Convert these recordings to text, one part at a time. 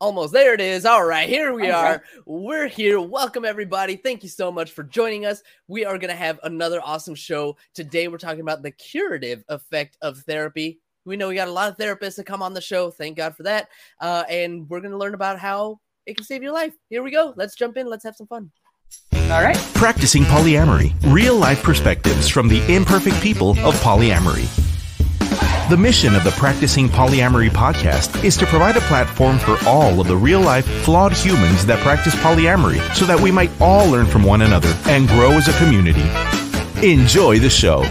Almost there it is. All right, here we are. We're here. Welcome, everybody. Thank you so much for joining us. We are going to have another awesome show. Today, we're talking about the curative effect of therapy. We know we got a lot of therapists that come on the show. Thank God for that. Uh, and we're going to learn about how it can save your life. Here we go. Let's jump in. Let's have some fun. All right. Practicing polyamory, real life perspectives from the imperfect people of polyamory. The mission of the Practicing Polyamory podcast is to provide a platform for all of the real life, flawed humans that practice polyamory so that we might all learn from one another and grow as a community. Enjoy the show.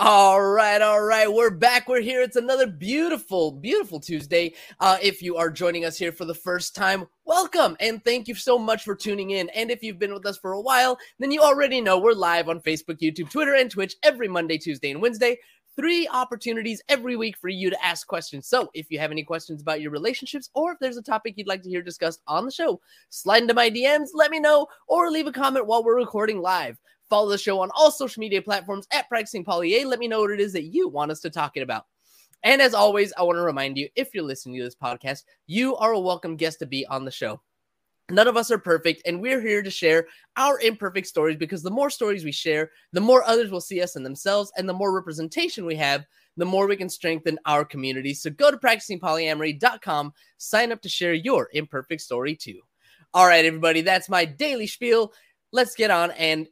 All right, all right. We're back. We're here. It's another beautiful, beautiful Tuesday. Uh, if you are joining us here for the first time, welcome and thank you so much for tuning in. And if you've been with us for a while, then you already know we're live on Facebook, YouTube, Twitter, and Twitch every Monday, Tuesday, and Wednesday. Three opportunities every week for you to ask questions. So if you have any questions about your relationships or if there's a topic you'd like to hear discussed on the show, slide into my DMs, let me know, or leave a comment while we're recording live. Follow the show on all social media platforms at Practicing Poly A. Let me know what it is that you want us to talk about. And as always, I want to remind you if you're listening to this podcast, you are a welcome guest to be on the show. None of us are perfect, and we're here to share our imperfect stories because the more stories we share, the more others will see us in themselves, and the more representation we have, the more we can strengthen our community. So go to practicingpolyamory.com, sign up to share your imperfect story too. All right, everybody, that's my daily spiel. Let's get on and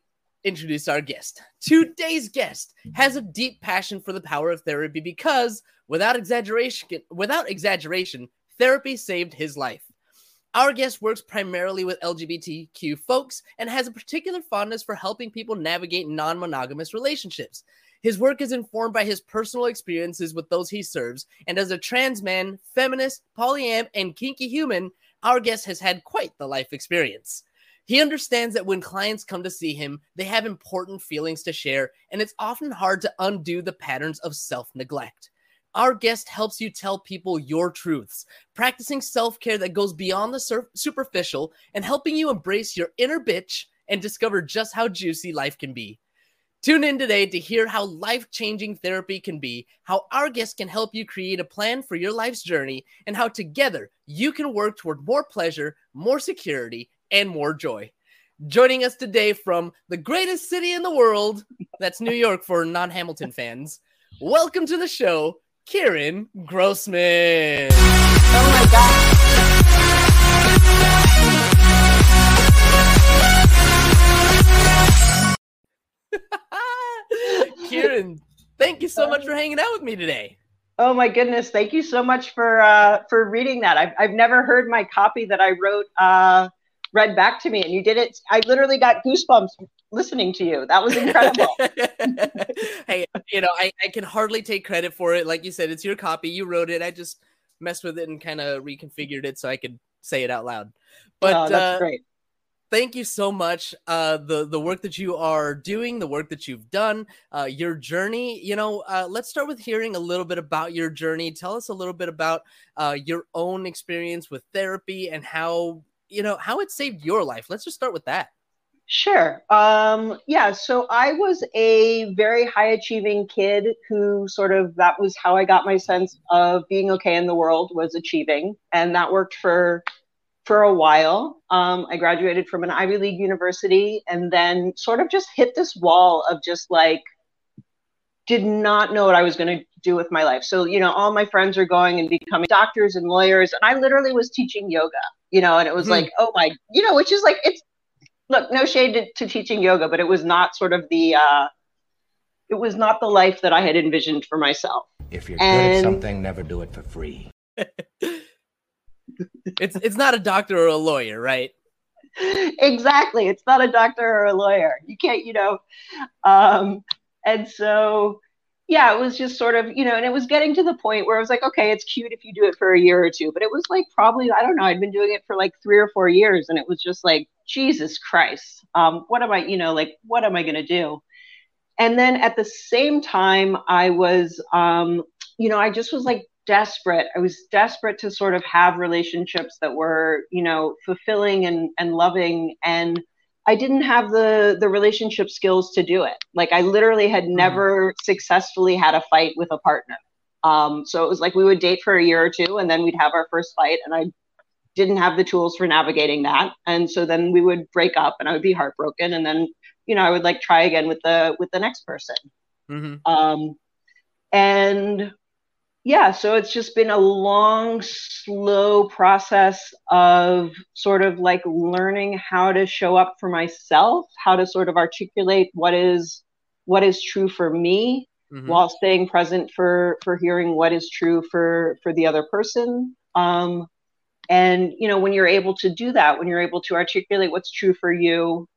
introduce our guest. Today's guest has a deep passion for the power of therapy because without exaggeration, without exaggeration, therapy saved his life. Our guest works primarily with LGBTQ folks and has a particular fondness for helping people navigate non-monogamous relationships. His work is informed by his personal experiences with those he serves, and as a trans man, feminist, polyam, and kinky human, our guest has had quite the life experience. He understands that when clients come to see him, they have important feelings to share, and it's often hard to undo the patterns of self neglect. Our guest helps you tell people your truths, practicing self care that goes beyond the sur- superficial and helping you embrace your inner bitch and discover just how juicy life can be. Tune in today to hear how life changing therapy can be, how our guest can help you create a plan for your life's journey, and how together you can work toward more pleasure, more security, and more joy. Joining us today from the greatest city in the world, that's New York for non Hamilton fans. Welcome to the show, Kieran Grosman. Oh my God. Kieran, thank you so much for hanging out with me today. Oh my goodness! Thank you so much for uh, for reading that. I've I've never heard my copy that I wrote uh, read back to me and you did it i literally got goosebumps listening to you. That was incredible. Hey you know I, I can hardly take credit for it. Like you said it's your copy. You wrote it. I just messed with it and kind of reconfigured it so i could say it out loud. But oh, that's uh, great. thank you so much uh the the work that you are doing the work that you've done uh your journey. You know uh let's start with hearing a little bit about your journey. Tell us a little bit about uh your own experience with therapy and how you know, how it saved your life. Let's just start with that. Sure. Um, yeah. So I was a very high achieving kid who sort of that was how I got my sense of being okay in the world was achieving, and that worked for for a while. Um, I graduated from an Ivy League university, and then sort of just hit this wall of just like did not know what I was going to do with my life. So, you know, all my friends are going and becoming doctors and lawyers. And I literally was teaching yoga, you know, and it was mm-hmm. like, oh my, you know, which is like, it's, look, no shade to, to teaching yoga, but it was not sort of the, uh, it was not the life that I had envisioned for myself. If you're and, good at something, never do it for free. it's it's not a doctor or a lawyer, right? Exactly. It's not a doctor or a lawyer. You can't, you know, um, and so, yeah, it was just sort of, you know, and it was getting to the point where I was like, okay, it's cute if you do it for a year or two. But it was like probably, I don't know, I'd been doing it for like three or four years. And it was just like, Jesus Christ, um, what am I, you know, like, what am I going to do? And then at the same time, I was, um, you know, I just was like desperate. I was desperate to sort of have relationships that were, you know, fulfilling and, and loving. And I didn't have the the relationship skills to do it. Like I literally had mm. never successfully had a fight with a partner. Um, so it was like we would date for a year or two, and then we'd have our first fight, and I didn't have the tools for navigating that, and so then we would break up, and I would be heartbroken, and then you know I would like try again with the with the next person. Mm-hmm. Um, and yeah, so it's just been a long, slow process of sort of like learning how to show up for myself, how to sort of articulate what is what is true for me mm-hmm. while staying present for for hearing what is true for for the other person. Um, and you know, when you're able to do that, when you're able to articulate what's true for you,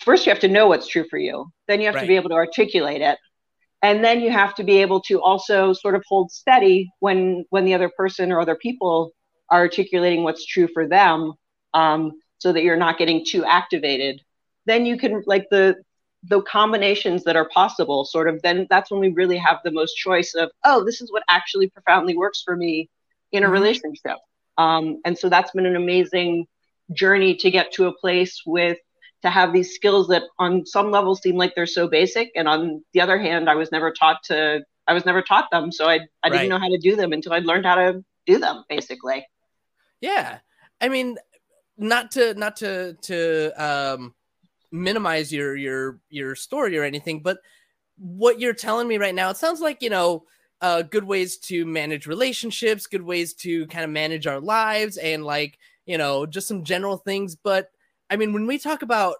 first you have to know what's true for you. Then you have right. to be able to articulate it and then you have to be able to also sort of hold steady when when the other person or other people are articulating what's true for them um, so that you're not getting too activated then you can like the the combinations that are possible sort of then that's when we really have the most choice of oh this is what actually profoundly works for me in a mm-hmm. relationship um, and so that's been an amazing journey to get to a place with to have these skills that on some level seem like they're so basic and on the other hand i was never taught to i was never taught them so i, I didn't know how to do them until i learned how to do them basically. Yeah. I mean not to not to to um minimize your your your story or anything but what you're telling me right now it sounds like you know uh, good ways to manage relationships good ways to kind of manage our lives and like you know just some general things but I mean, when we talk about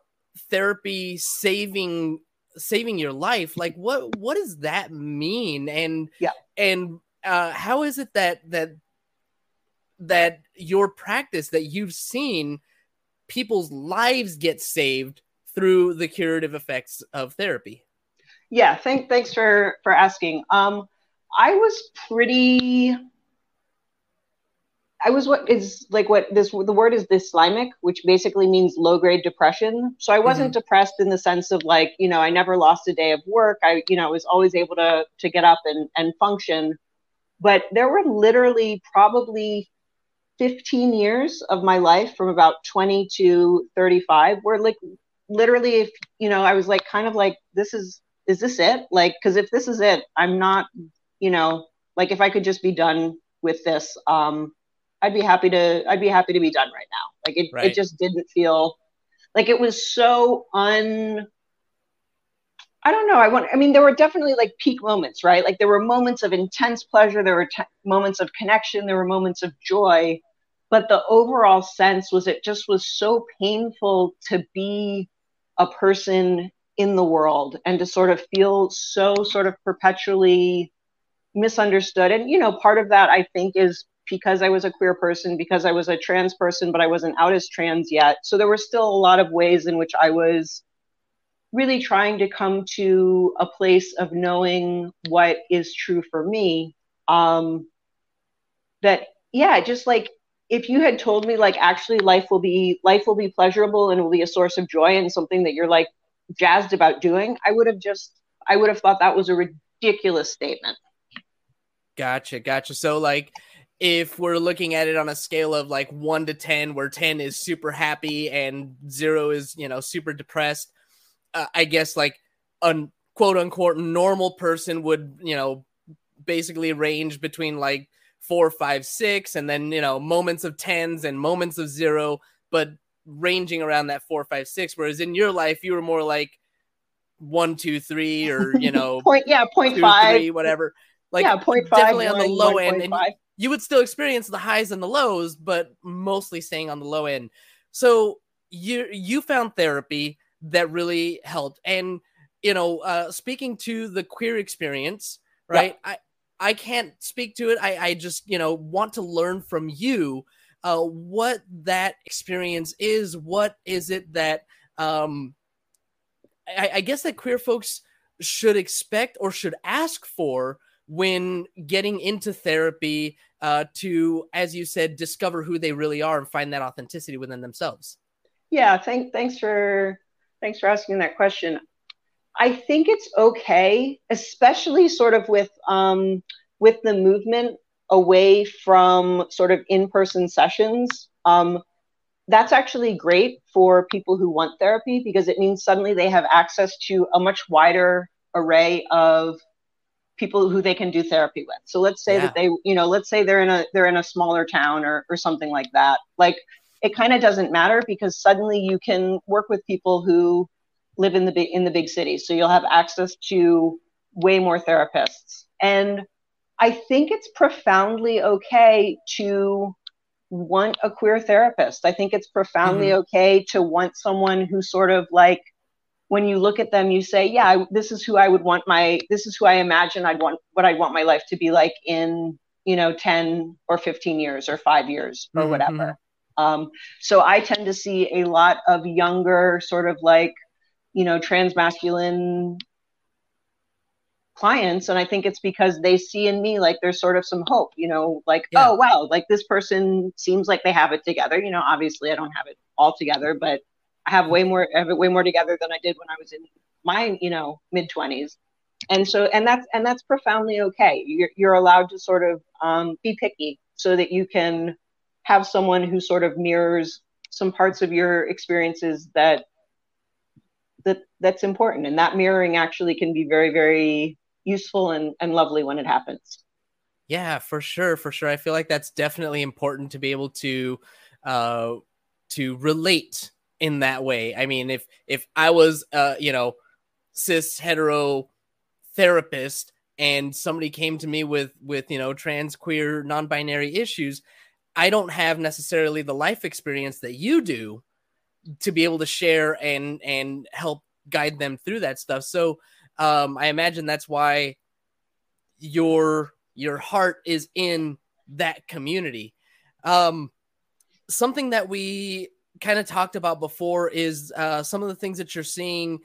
therapy saving saving your life, like what what does that mean? And yeah, and uh, how is it that that that your practice that you've seen people's lives get saved through the curative effects of therapy? Yeah, thank, thanks for for asking. Um, I was pretty I was what is like what this the word is dysthymic, which basically means low grade depression. So I wasn't mm-hmm. depressed in the sense of like you know I never lost a day of work. I you know I was always able to to get up and and function. But there were literally probably 15 years of my life from about 20 to 35 where like literally if you know I was like kind of like this is is this it like because if this is it I'm not you know like if I could just be done with this um I'd be happy to I'd be happy to be done right now. Like it right. it just didn't feel like it was so un I don't know. I want I mean there were definitely like peak moments, right? Like there were moments of intense pleasure, there were t- moments of connection, there were moments of joy, but the overall sense was it just was so painful to be a person in the world and to sort of feel so sort of perpetually misunderstood and you know part of that i think is because I was a queer person, because I was a trans person, but I wasn't out as trans yet. So there were still a lot of ways in which I was really trying to come to a place of knowing what is true for me. Um, that, yeah, just like if you had told me like actually life will be life will be pleasurable and will be a source of joy and something that you're like jazzed about doing, I would have just I would have thought that was a ridiculous statement. Gotcha, gotcha. So like if we're looking at it on a scale of like 1 to 10 where 10 is super happy and 0 is you know super depressed uh, i guess like a quote unquote normal person would you know basically range between like four five six and then you know moments of tens and moments of zero but ranging around that four five six whereas in your life you were more like one two three or you know point yeah point two, five. three, whatever. Like yeah, point five, definitely on the low end and you would still experience the highs and the lows, but mostly staying on the low end. So you you found therapy that really helped. And you know, uh, speaking to the queer experience, right? Yeah. I I can't speak to it. I I just you know want to learn from you uh, what that experience is. What is it that um I, I guess that queer folks should expect or should ask for when getting into therapy uh, to, as you said, discover who they really are and find that authenticity within themselves? Yeah, thank, thanks for thanks for asking that question. I think it's okay, especially sort of with um, with the movement away from sort of in-person sessions. Um, that's actually great for people who want therapy because it means suddenly they have access to a much wider array of people who they can do therapy with. So let's say yeah. that they, you know, let's say they're in a they're in a smaller town or or something like that. Like it kind of doesn't matter because suddenly you can work with people who live in the big in the big cities. So you'll have access to way more therapists. And I think it's profoundly okay to want a queer therapist. I think it's profoundly mm-hmm. okay to want someone who sort of like when you look at them, you say, yeah, this is who I would want my, this is who I imagine I'd want, what I'd want my life to be like in, you know, 10 or 15 years or five years or mm-hmm. whatever. Um, so I tend to see a lot of younger, sort of like, you know, transmasculine clients. And I think it's because they see in me like there's sort of some hope, you know, like, yeah. oh, wow, like this person seems like they have it together. You know, obviously I don't have it all together, but I have way more, have it way more together than I did when I was in my, you know, mid 20s. And so, and that's, and that's profoundly okay. You're, you're allowed to sort of um, be picky so that you can have someone who sort of mirrors some parts of your experiences that that that's important and that mirroring actually can be very very useful and, and lovely when it happens yeah for sure for sure i feel like that's definitely important to be able to uh to relate in that way. I mean, if if I was uh, you know, cis hetero therapist and somebody came to me with with, you know, trans queer non-binary issues, I don't have necessarily the life experience that you do to be able to share and and help guide them through that stuff. So, um I imagine that's why your your heart is in that community. Um something that we kind of talked about before is uh, some of the things that you're seeing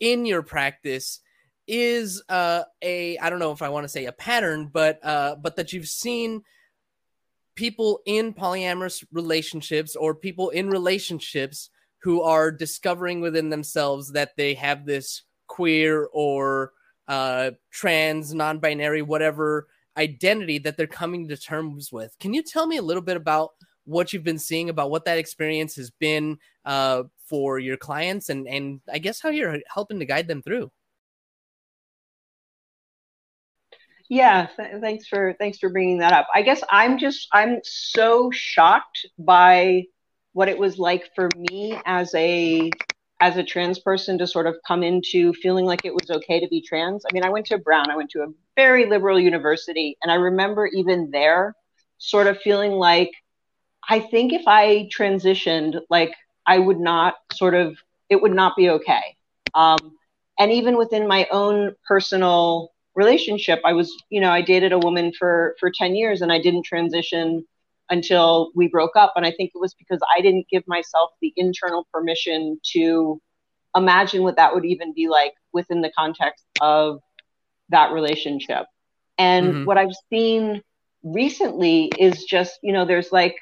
in your practice is uh, a I don't know if I want to say a pattern, but uh, but that you've seen people in polyamorous relationships or people in relationships who are discovering within themselves that they have this queer or uh, trans, non-binary, whatever identity that they're coming to terms with. Can you tell me a little bit about what you've been seeing about what that experience has been uh, for your clients and and I guess how you're helping to guide them through. Yeah, th- thanks for thanks for bringing that up. I guess I'm just I'm so shocked by what it was like for me as a as a trans person to sort of come into feeling like it was okay to be trans. I mean, I went to Brown, I went to a very liberal university, and I remember even there sort of feeling like I think if I transitioned, like I would not sort of, it would not be okay. Um, and even within my own personal relationship, I was, you know, I dated a woman for for ten years, and I didn't transition until we broke up. And I think it was because I didn't give myself the internal permission to imagine what that would even be like within the context of that relationship. And mm-hmm. what I've seen recently is just, you know, there's like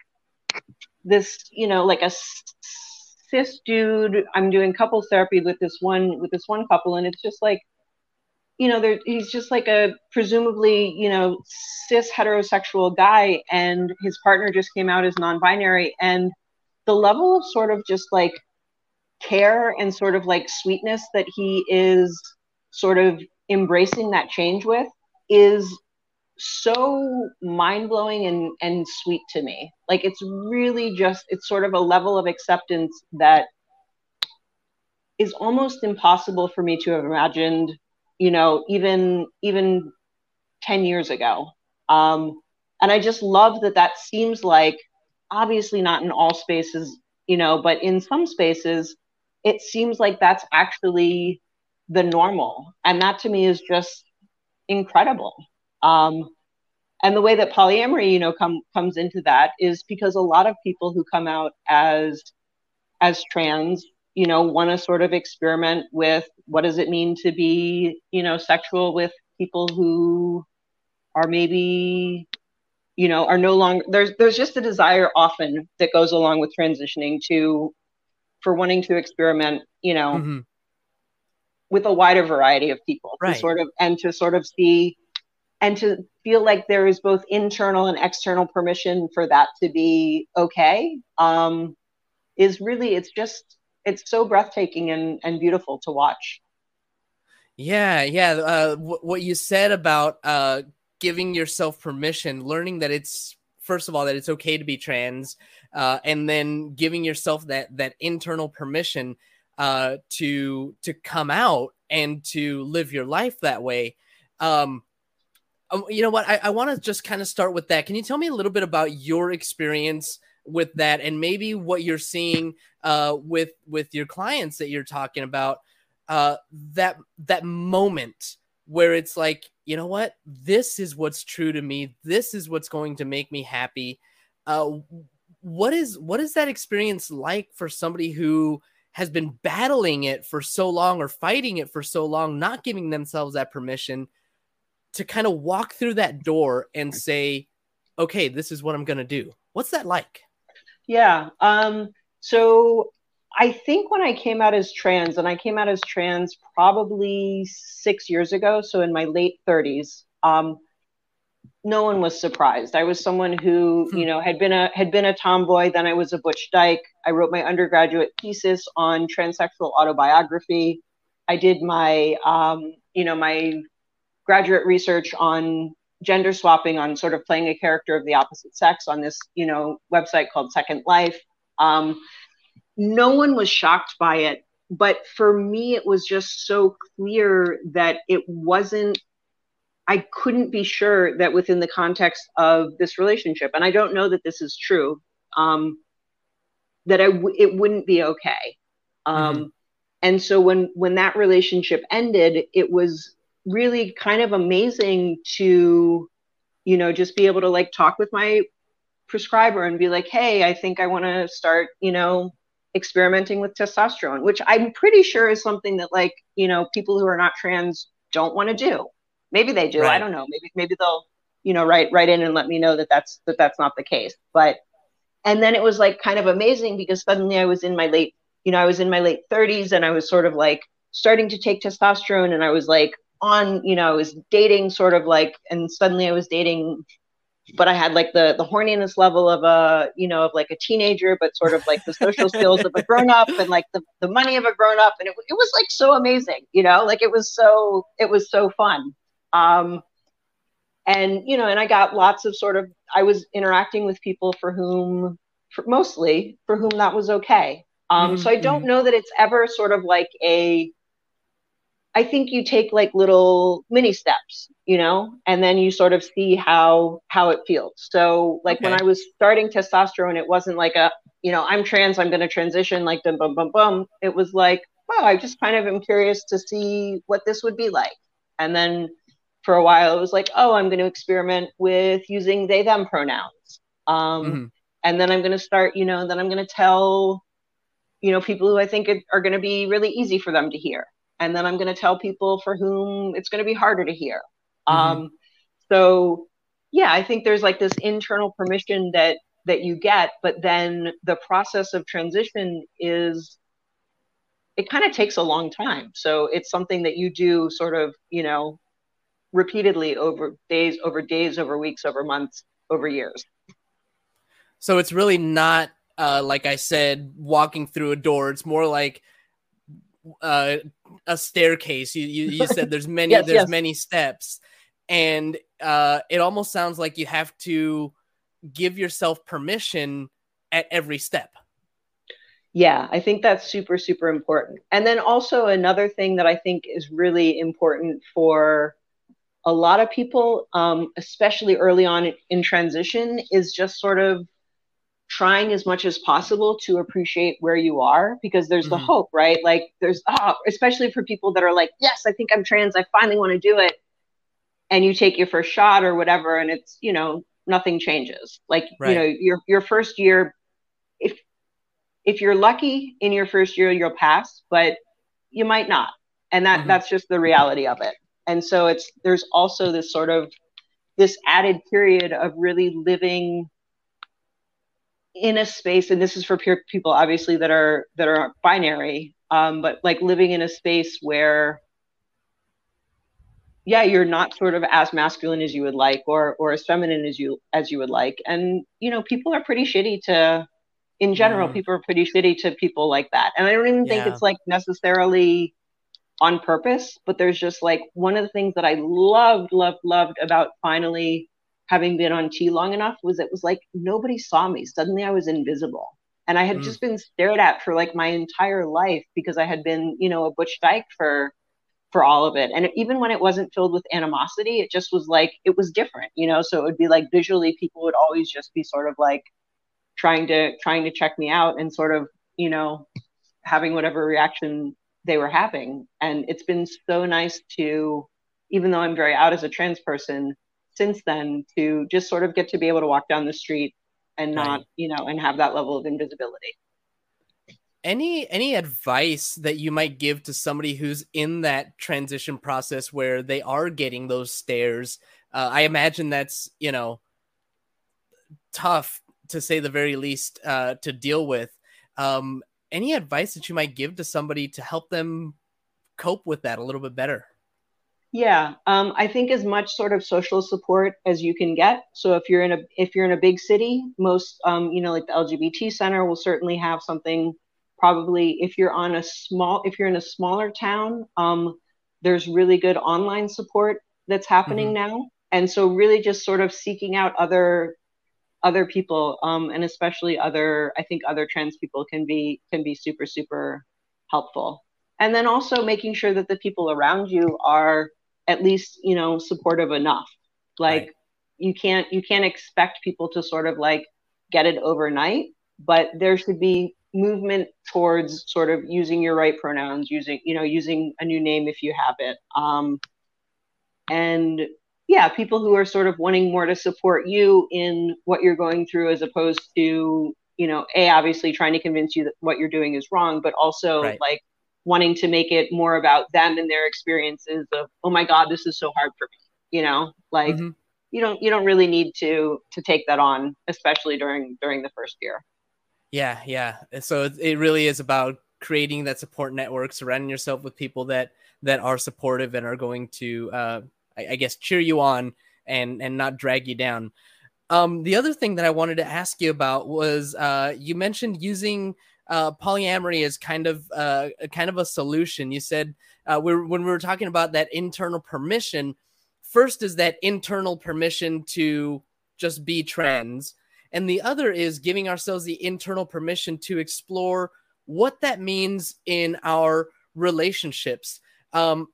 this, you know, like a cis dude. I'm doing couples therapy with this one with this one couple, and it's just like, you know, there he's just like a presumably, you know, cis heterosexual guy, and his partner just came out as non-binary, and the level of sort of just like care and sort of like sweetness that he is sort of embracing that change with is so mind blowing and, and sweet to me. Like it's really just, it's sort of a level of acceptance that is almost impossible for me to have imagined, you know, even, even 10 years ago. Um, and I just love that that seems like, obviously not in all spaces, you know, but in some spaces, it seems like that's actually the normal. And that to me is just incredible. Um, and the way that polyamory, you know, come comes into that is because a lot of people who come out as as trans, you know, want to sort of experiment with what does it mean to be, you know, sexual with people who are maybe you know are no longer there's there's just a desire often that goes along with transitioning to for wanting to experiment you know mm-hmm. with a wider variety of people right. sort of and to sort of see and to feel like there is both internal and external permission for that to be okay um, is really it's just it's so breathtaking and, and beautiful to watch Yeah, yeah. Uh, w- what you said about uh, giving yourself permission, learning that it's first of all that it's okay to be trans, uh, and then giving yourself that that internal permission uh, to to come out and to live your life that way. Um, you know what? I, I want to just kind of start with that. Can you tell me a little bit about your experience with that, and maybe what you're seeing uh, with with your clients that you're talking about? Uh, that that moment where it's like, you know what? This is what's true to me. This is what's going to make me happy. Uh, what is what is that experience like for somebody who has been battling it for so long or fighting it for so long, not giving themselves that permission to kind of walk through that door and say, okay, this is what I'm going to do. What's that like? Yeah. Um, so I think when I came out as trans, and I came out as trans probably six years ago, so in my late 30s, um, no one was surprised. I was someone who, hmm. you know, had been a had been a tomboy. Then I was a butch dyke. I wrote my undergraduate thesis on transsexual autobiography. I did my, um, you know, my graduate research on gender swapping, on sort of playing a character of the opposite sex on this, you know, website called Second Life. Um, no one was shocked by it, but for me, it was just so clear that it wasn't I couldn't be sure that within the context of this relationship, and I don't know that this is true, um, that I w- it wouldn't be okay. Um, mm-hmm. And so when when that relationship ended, it was really kind of amazing to, you know, just be able to like talk with my prescriber and be like, hey, I think I want to start, you know, experimenting with testosterone, which I'm pretty sure is something that like, you know, people who are not trans don't want to do. Maybe they do. Right. I don't know. Maybe maybe they'll you know write write in and let me know that that's that that's not the case. But and then it was like kind of amazing because suddenly I was in my late you know I was in my late 30s and I was sort of like starting to take testosterone and I was like on you know I was dating sort of like and suddenly I was dating but I had like the the horniness level of a you know of like a teenager, but sort of like the social skills of a grown up and like the, the money of a grown up, and it, it was like so amazing, you know, like it was so it was so fun. Um, and you know, and I got lots of sort of I was interacting with people for whom, for mostly for whom that was okay. Um, mm-hmm. So I don't mm-hmm. know that it's ever sort of like a. I think you take like little mini steps, you know, and then you sort of see how how it feels. So like okay. when I was starting testosterone, it wasn't like a you know I'm trans, I'm going to transition like bum bum bum bum. It was like wow, I just kind of am curious to see what this would be like, and then for a while it was like oh i'm going to experiment with using they them pronouns um, mm-hmm. and then i'm going to start you know then i'm going to tell you know people who i think are going to be really easy for them to hear and then i'm going to tell people for whom it's going to be harder to hear mm-hmm. um, so yeah i think there's like this internal permission that that you get but then the process of transition is it kind of takes a long time so it's something that you do sort of you know repeatedly over days, over days, over weeks, over months, over years. So it's really not uh, like I said, walking through a door. It's more like uh, a staircase. You, you, you said there's many yes, there's yes. many steps, and uh, it almost sounds like you have to give yourself permission at every step. Yeah, I think that's super super important. And then also another thing that I think is really important for a lot of people, um, especially early on in transition, is just sort of trying as much as possible to appreciate where you are because there's mm-hmm. the hope, right? Like there's, oh, especially for people that are like, yes, I think I'm trans, I finally want to do it. And you take your first shot or whatever, and it's, you know, nothing changes. Like, right. you know, your your first year, if if you're lucky in your first year, you'll pass, but you might not. And that mm-hmm. that's just the reality of it and so it's there's also this sort of this added period of really living in a space and this is for people obviously that are that are binary um, but like living in a space where yeah you're not sort of as masculine as you would like or or as feminine as you as you would like and you know people are pretty shitty to in general mm. people are pretty shitty to people like that and i don't even think yeah. it's like necessarily on purpose, but there's just like one of the things that I loved, loved, loved about finally having been on T long enough was it was like nobody saw me. Suddenly I was invisible. And I had mm. just been stared at for like my entire life because I had been, you know, a butch dyke for for all of it. And even when it wasn't filled with animosity, it just was like it was different, you know. So it would be like visually people would always just be sort of like trying to trying to check me out and sort of, you know, having whatever reaction they were having. And it's been so nice to, even though I'm very out as a trans person since then, to just sort of get to be able to walk down the street and not, right. you know, and have that level of invisibility. Any any advice that you might give to somebody who's in that transition process where they are getting those stares? Uh, I imagine that's you know tough to say the very least uh, to deal with. Um, any advice that you might give to somebody to help them cope with that a little bit better? Yeah, um, I think as much sort of social support as you can get. So if you're in a if you're in a big city, most um, you know like the LGBT center will certainly have something. Probably if you're on a small if you're in a smaller town, um, there's really good online support that's happening mm-hmm. now. And so really just sort of seeking out other other people um, and especially other i think other trans people can be can be super super helpful and then also making sure that the people around you are at least you know supportive enough like right. you can't you can't expect people to sort of like get it overnight but there should be movement towards sort of using your right pronouns using you know using a new name if you have it um, and yeah, people who are sort of wanting more to support you in what you're going through as opposed to, you know, A, obviously trying to convince you that what you're doing is wrong, but also right. like wanting to make it more about them and their experiences of, oh my God, this is so hard for me. You know, like mm-hmm. you don't you don't really need to to take that on, especially during during the first year. Yeah, yeah. So it really is about creating that support network, surrounding yourself with people that that are supportive and are going to uh, I, I guess cheer you on and and not drag you down. Um, the other thing that I wanted to ask you about was uh, you mentioned using uh, polyamory is kind of uh, kind of a solution. You said uh, we when we were talking about that internal permission. First is that internal permission to just be trans, and the other is giving ourselves the internal permission to explore what that means in our relationships. Um,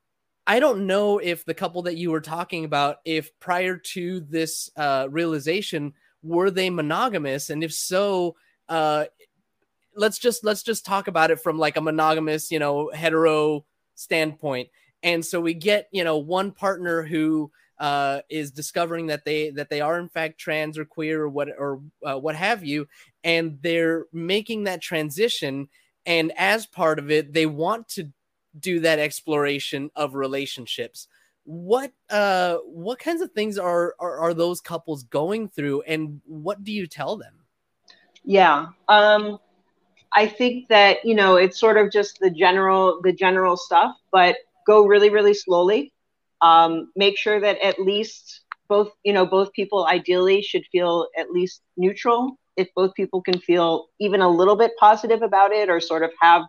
I don't know if the couple that you were talking about, if prior to this uh, realization, were they monogamous, and if so, uh, let's just let's just talk about it from like a monogamous, you know, hetero standpoint. And so we get you know one partner who uh, is discovering that they that they are in fact trans or queer or what or uh, what have you, and they're making that transition. And as part of it, they want to do that exploration of relationships. What uh what kinds of things are, are are those couples going through? And what do you tell them? Yeah. Um i think that you know it's sort of just the general the general stuff but go really really slowly um make sure that at least both you know both people ideally should feel at least neutral if both people can feel even a little bit positive about it or sort of have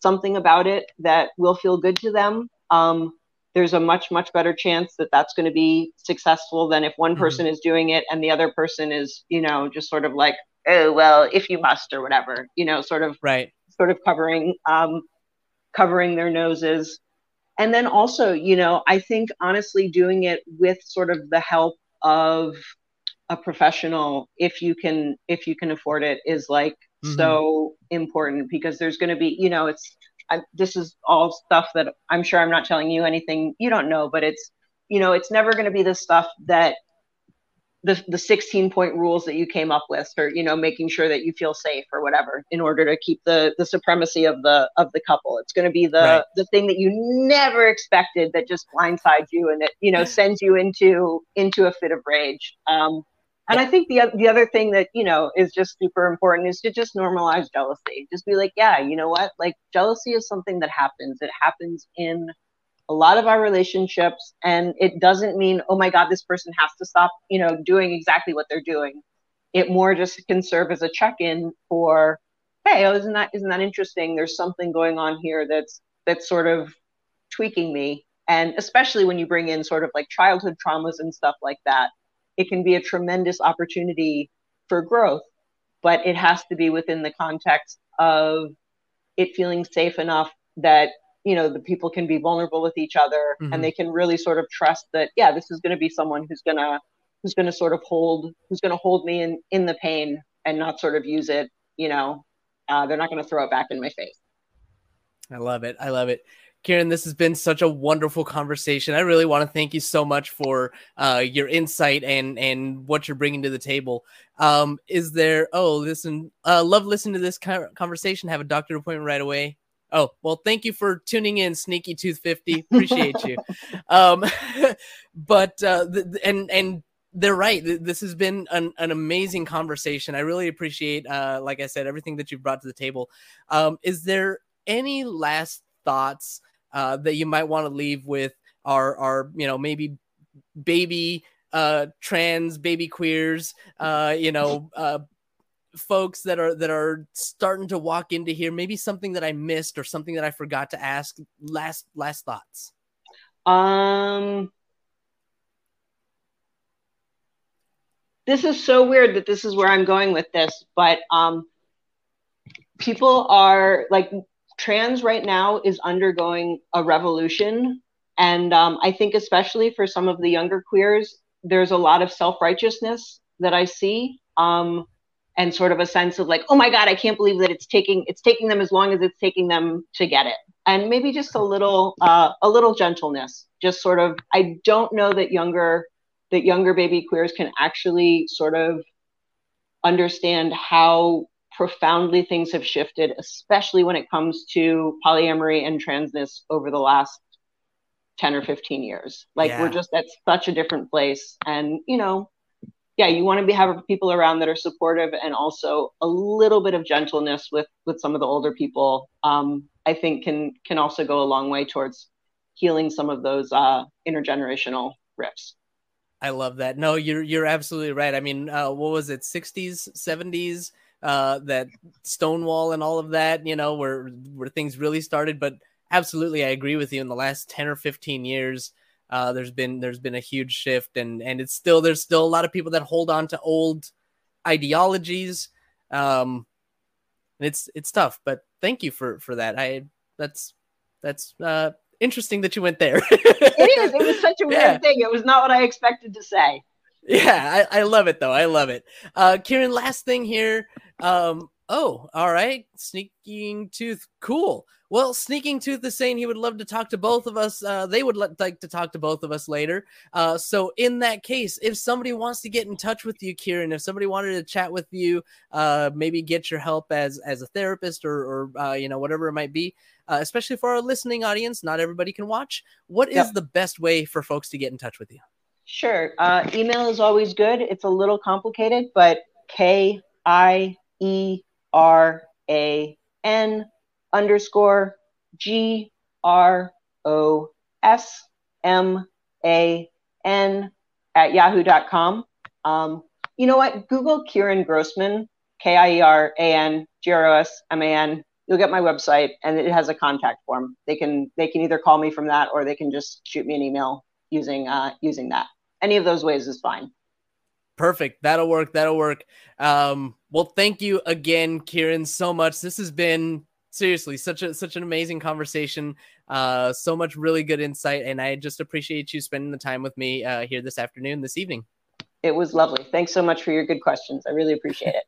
something about it that will feel good to them, um, there's a much much better chance that that's going to be successful than if one mm-hmm. person is doing it and the other person is you know just sort of like oh well if you must or whatever you know sort of right sort of covering um, covering their noses and then also you know i think honestly doing it with sort of the help of a professional if you can if you can afford it is like mm-hmm. so important because there's going to be you know it's I, this is all stuff that i'm sure i'm not telling you anything you don't know but it's you know it's never going to be the stuff that the, the 16 point rules that you came up with or you know making sure that you feel safe or whatever in order to keep the the supremacy of the of the couple it's going to be the right. the thing that you never expected that just blindsides you and that you know sends you into into a fit of rage um and I think the the other thing that you know is just super important is to just normalize jealousy. Just be like, yeah, you know what? Like jealousy is something that happens. It happens in a lot of our relationships, and it doesn't mean, oh my God, this person has to stop, you know, doing exactly what they're doing. It more just can serve as a check-in for, hey, oh, isn't that isn't that interesting? There's something going on here that's that's sort of tweaking me. And especially when you bring in sort of like childhood traumas and stuff like that, it can be a tremendous opportunity for growth. But it has to be within the context of it feeling safe enough that you know the people can be vulnerable with each other mm-hmm. and they can really sort of trust that yeah this is going to be someone who's going to who's going to sort of hold who's going to hold me in in the pain and not sort of use it you know uh, they're not going to throw it back in my face i love it i love it Kieran, this has been such a wonderful conversation. I really want to thank you so much for uh, your insight and and what you're bringing to the table. Um, is there? Oh, listen, uh, love listening to this conversation. Have a doctor appointment right away. Oh, well, thank you for tuning in, Sneaky Tooth 50. Appreciate you. Um, but, uh, and, and, they're right. This has been an, an amazing conversation. I really appreciate, uh, like I said, everything that you've brought to the table. Um, is there any last thoughts uh, that you might want to leave with our, our, you know, maybe baby uh trans baby queers uh you know uh folks that are that are starting to walk into here maybe something that i missed or something that i forgot to ask last last thoughts? Um this is so weird that this is where i'm going with this but um people are like trans right now is undergoing a revolution. And um, i think especially for some of the younger queers there's a lot of self-righteousness that i see. Um, and sort of a sense of like oh my god i can't believe that it's taking it's taking them as long as it's taking them to get it. And maybe just a little uh, a little gentleness just sort of i don't know that younger that younger baby queers can actually sort of understand how profoundly things have shifted especially when it comes to polyamory and transness over the last 10 or 15 years. Like yeah. we're just at such a different place. And you know yeah, you want to be have people around that are supportive and also a little bit of gentleness with with some of the older people. Um, I think can can also go a long way towards healing some of those uh, intergenerational rifts. I love that. No, you're you're absolutely right. I mean, uh, what was it, 60s, 70s, uh, that Stonewall and all of that, you know, where where things really started. But absolutely, I agree with you. In the last 10 or 15 years, uh, there's been there's been a huge shift, and and it's still there's still a lot of people that hold on to old ideologies. Um, it's it's tough, but thank you for for that. I that's that's uh interesting that you went there. it is. It was such a weird yeah. thing. It was not what I expected to say. Yeah, I, I love it though. I love it. Uh, Kieran, last thing here. Um, oh, all right. Sneaking tooth. Cool. Well, Sneaking Tooth is saying he would love to talk to both of us. Uh, they would like to talk to both of us later. Uh, so, in that case, if somebody wants to get in touch with you, Kieran, if somebody wanted to chat with you, uh, maybe get your help as as a therapist or, or uh, you know whatever it might be, uh, especially for our listening audience, not everybody can watch. What is yep. the best way for folks to get in touch with you? Sure. Uh, email is always good. It's a little complicated, but K I E R A N underscore G R O S M A N at yahoo.com. Um, you know what? Google Kieran Grosman, K I E R A N G R O S M A N. You'll get my website and it has a contact form. They can they can either call me from that or they can just shoot me an email using uh, using that. Any of those ways is fine. Perfect. That'll work. That'll work. Um, well, thank you again, Kieran, so much. This has been seriously such a such an amazing conversation. Uh so much really good insight and i just appreciate you spending the time with me uh here this afternoon this evening. It was lovely. Thanks so much for your good questions. I really appreciate it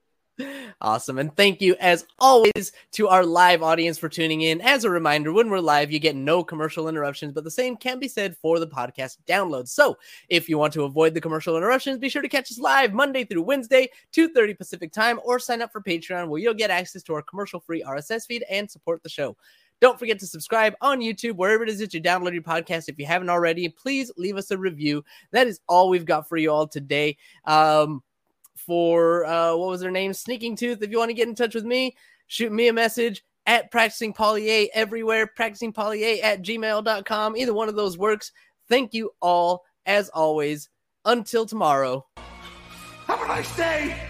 Awesome. And thank you, as always, to our live audience for tuning in. As a reminder, when we're live, you get no commercial interruptions, but the same can be said for the podcast downloads. So if you want to avoid the commercial interruptions, be sure to catch us live Monday through Wednesday, 2.30 Pacific time, or sign up for Patreon, where you'll get access to our commercial-free RSS feed and support the show. Don't forget to subscribe on YouTube, wherever it is that you download your podcast. If you haven't already, please leave us a review. That is all we've got for you all today. Um, for uh, what was her name? Sneaking Tooth. If you want to get in touch with me, shoot me a message at practicing poly everywhere, practicing poly at gmail.com. Either one of those works. Thank you all, as always. Until tomorrow. Have a nice day.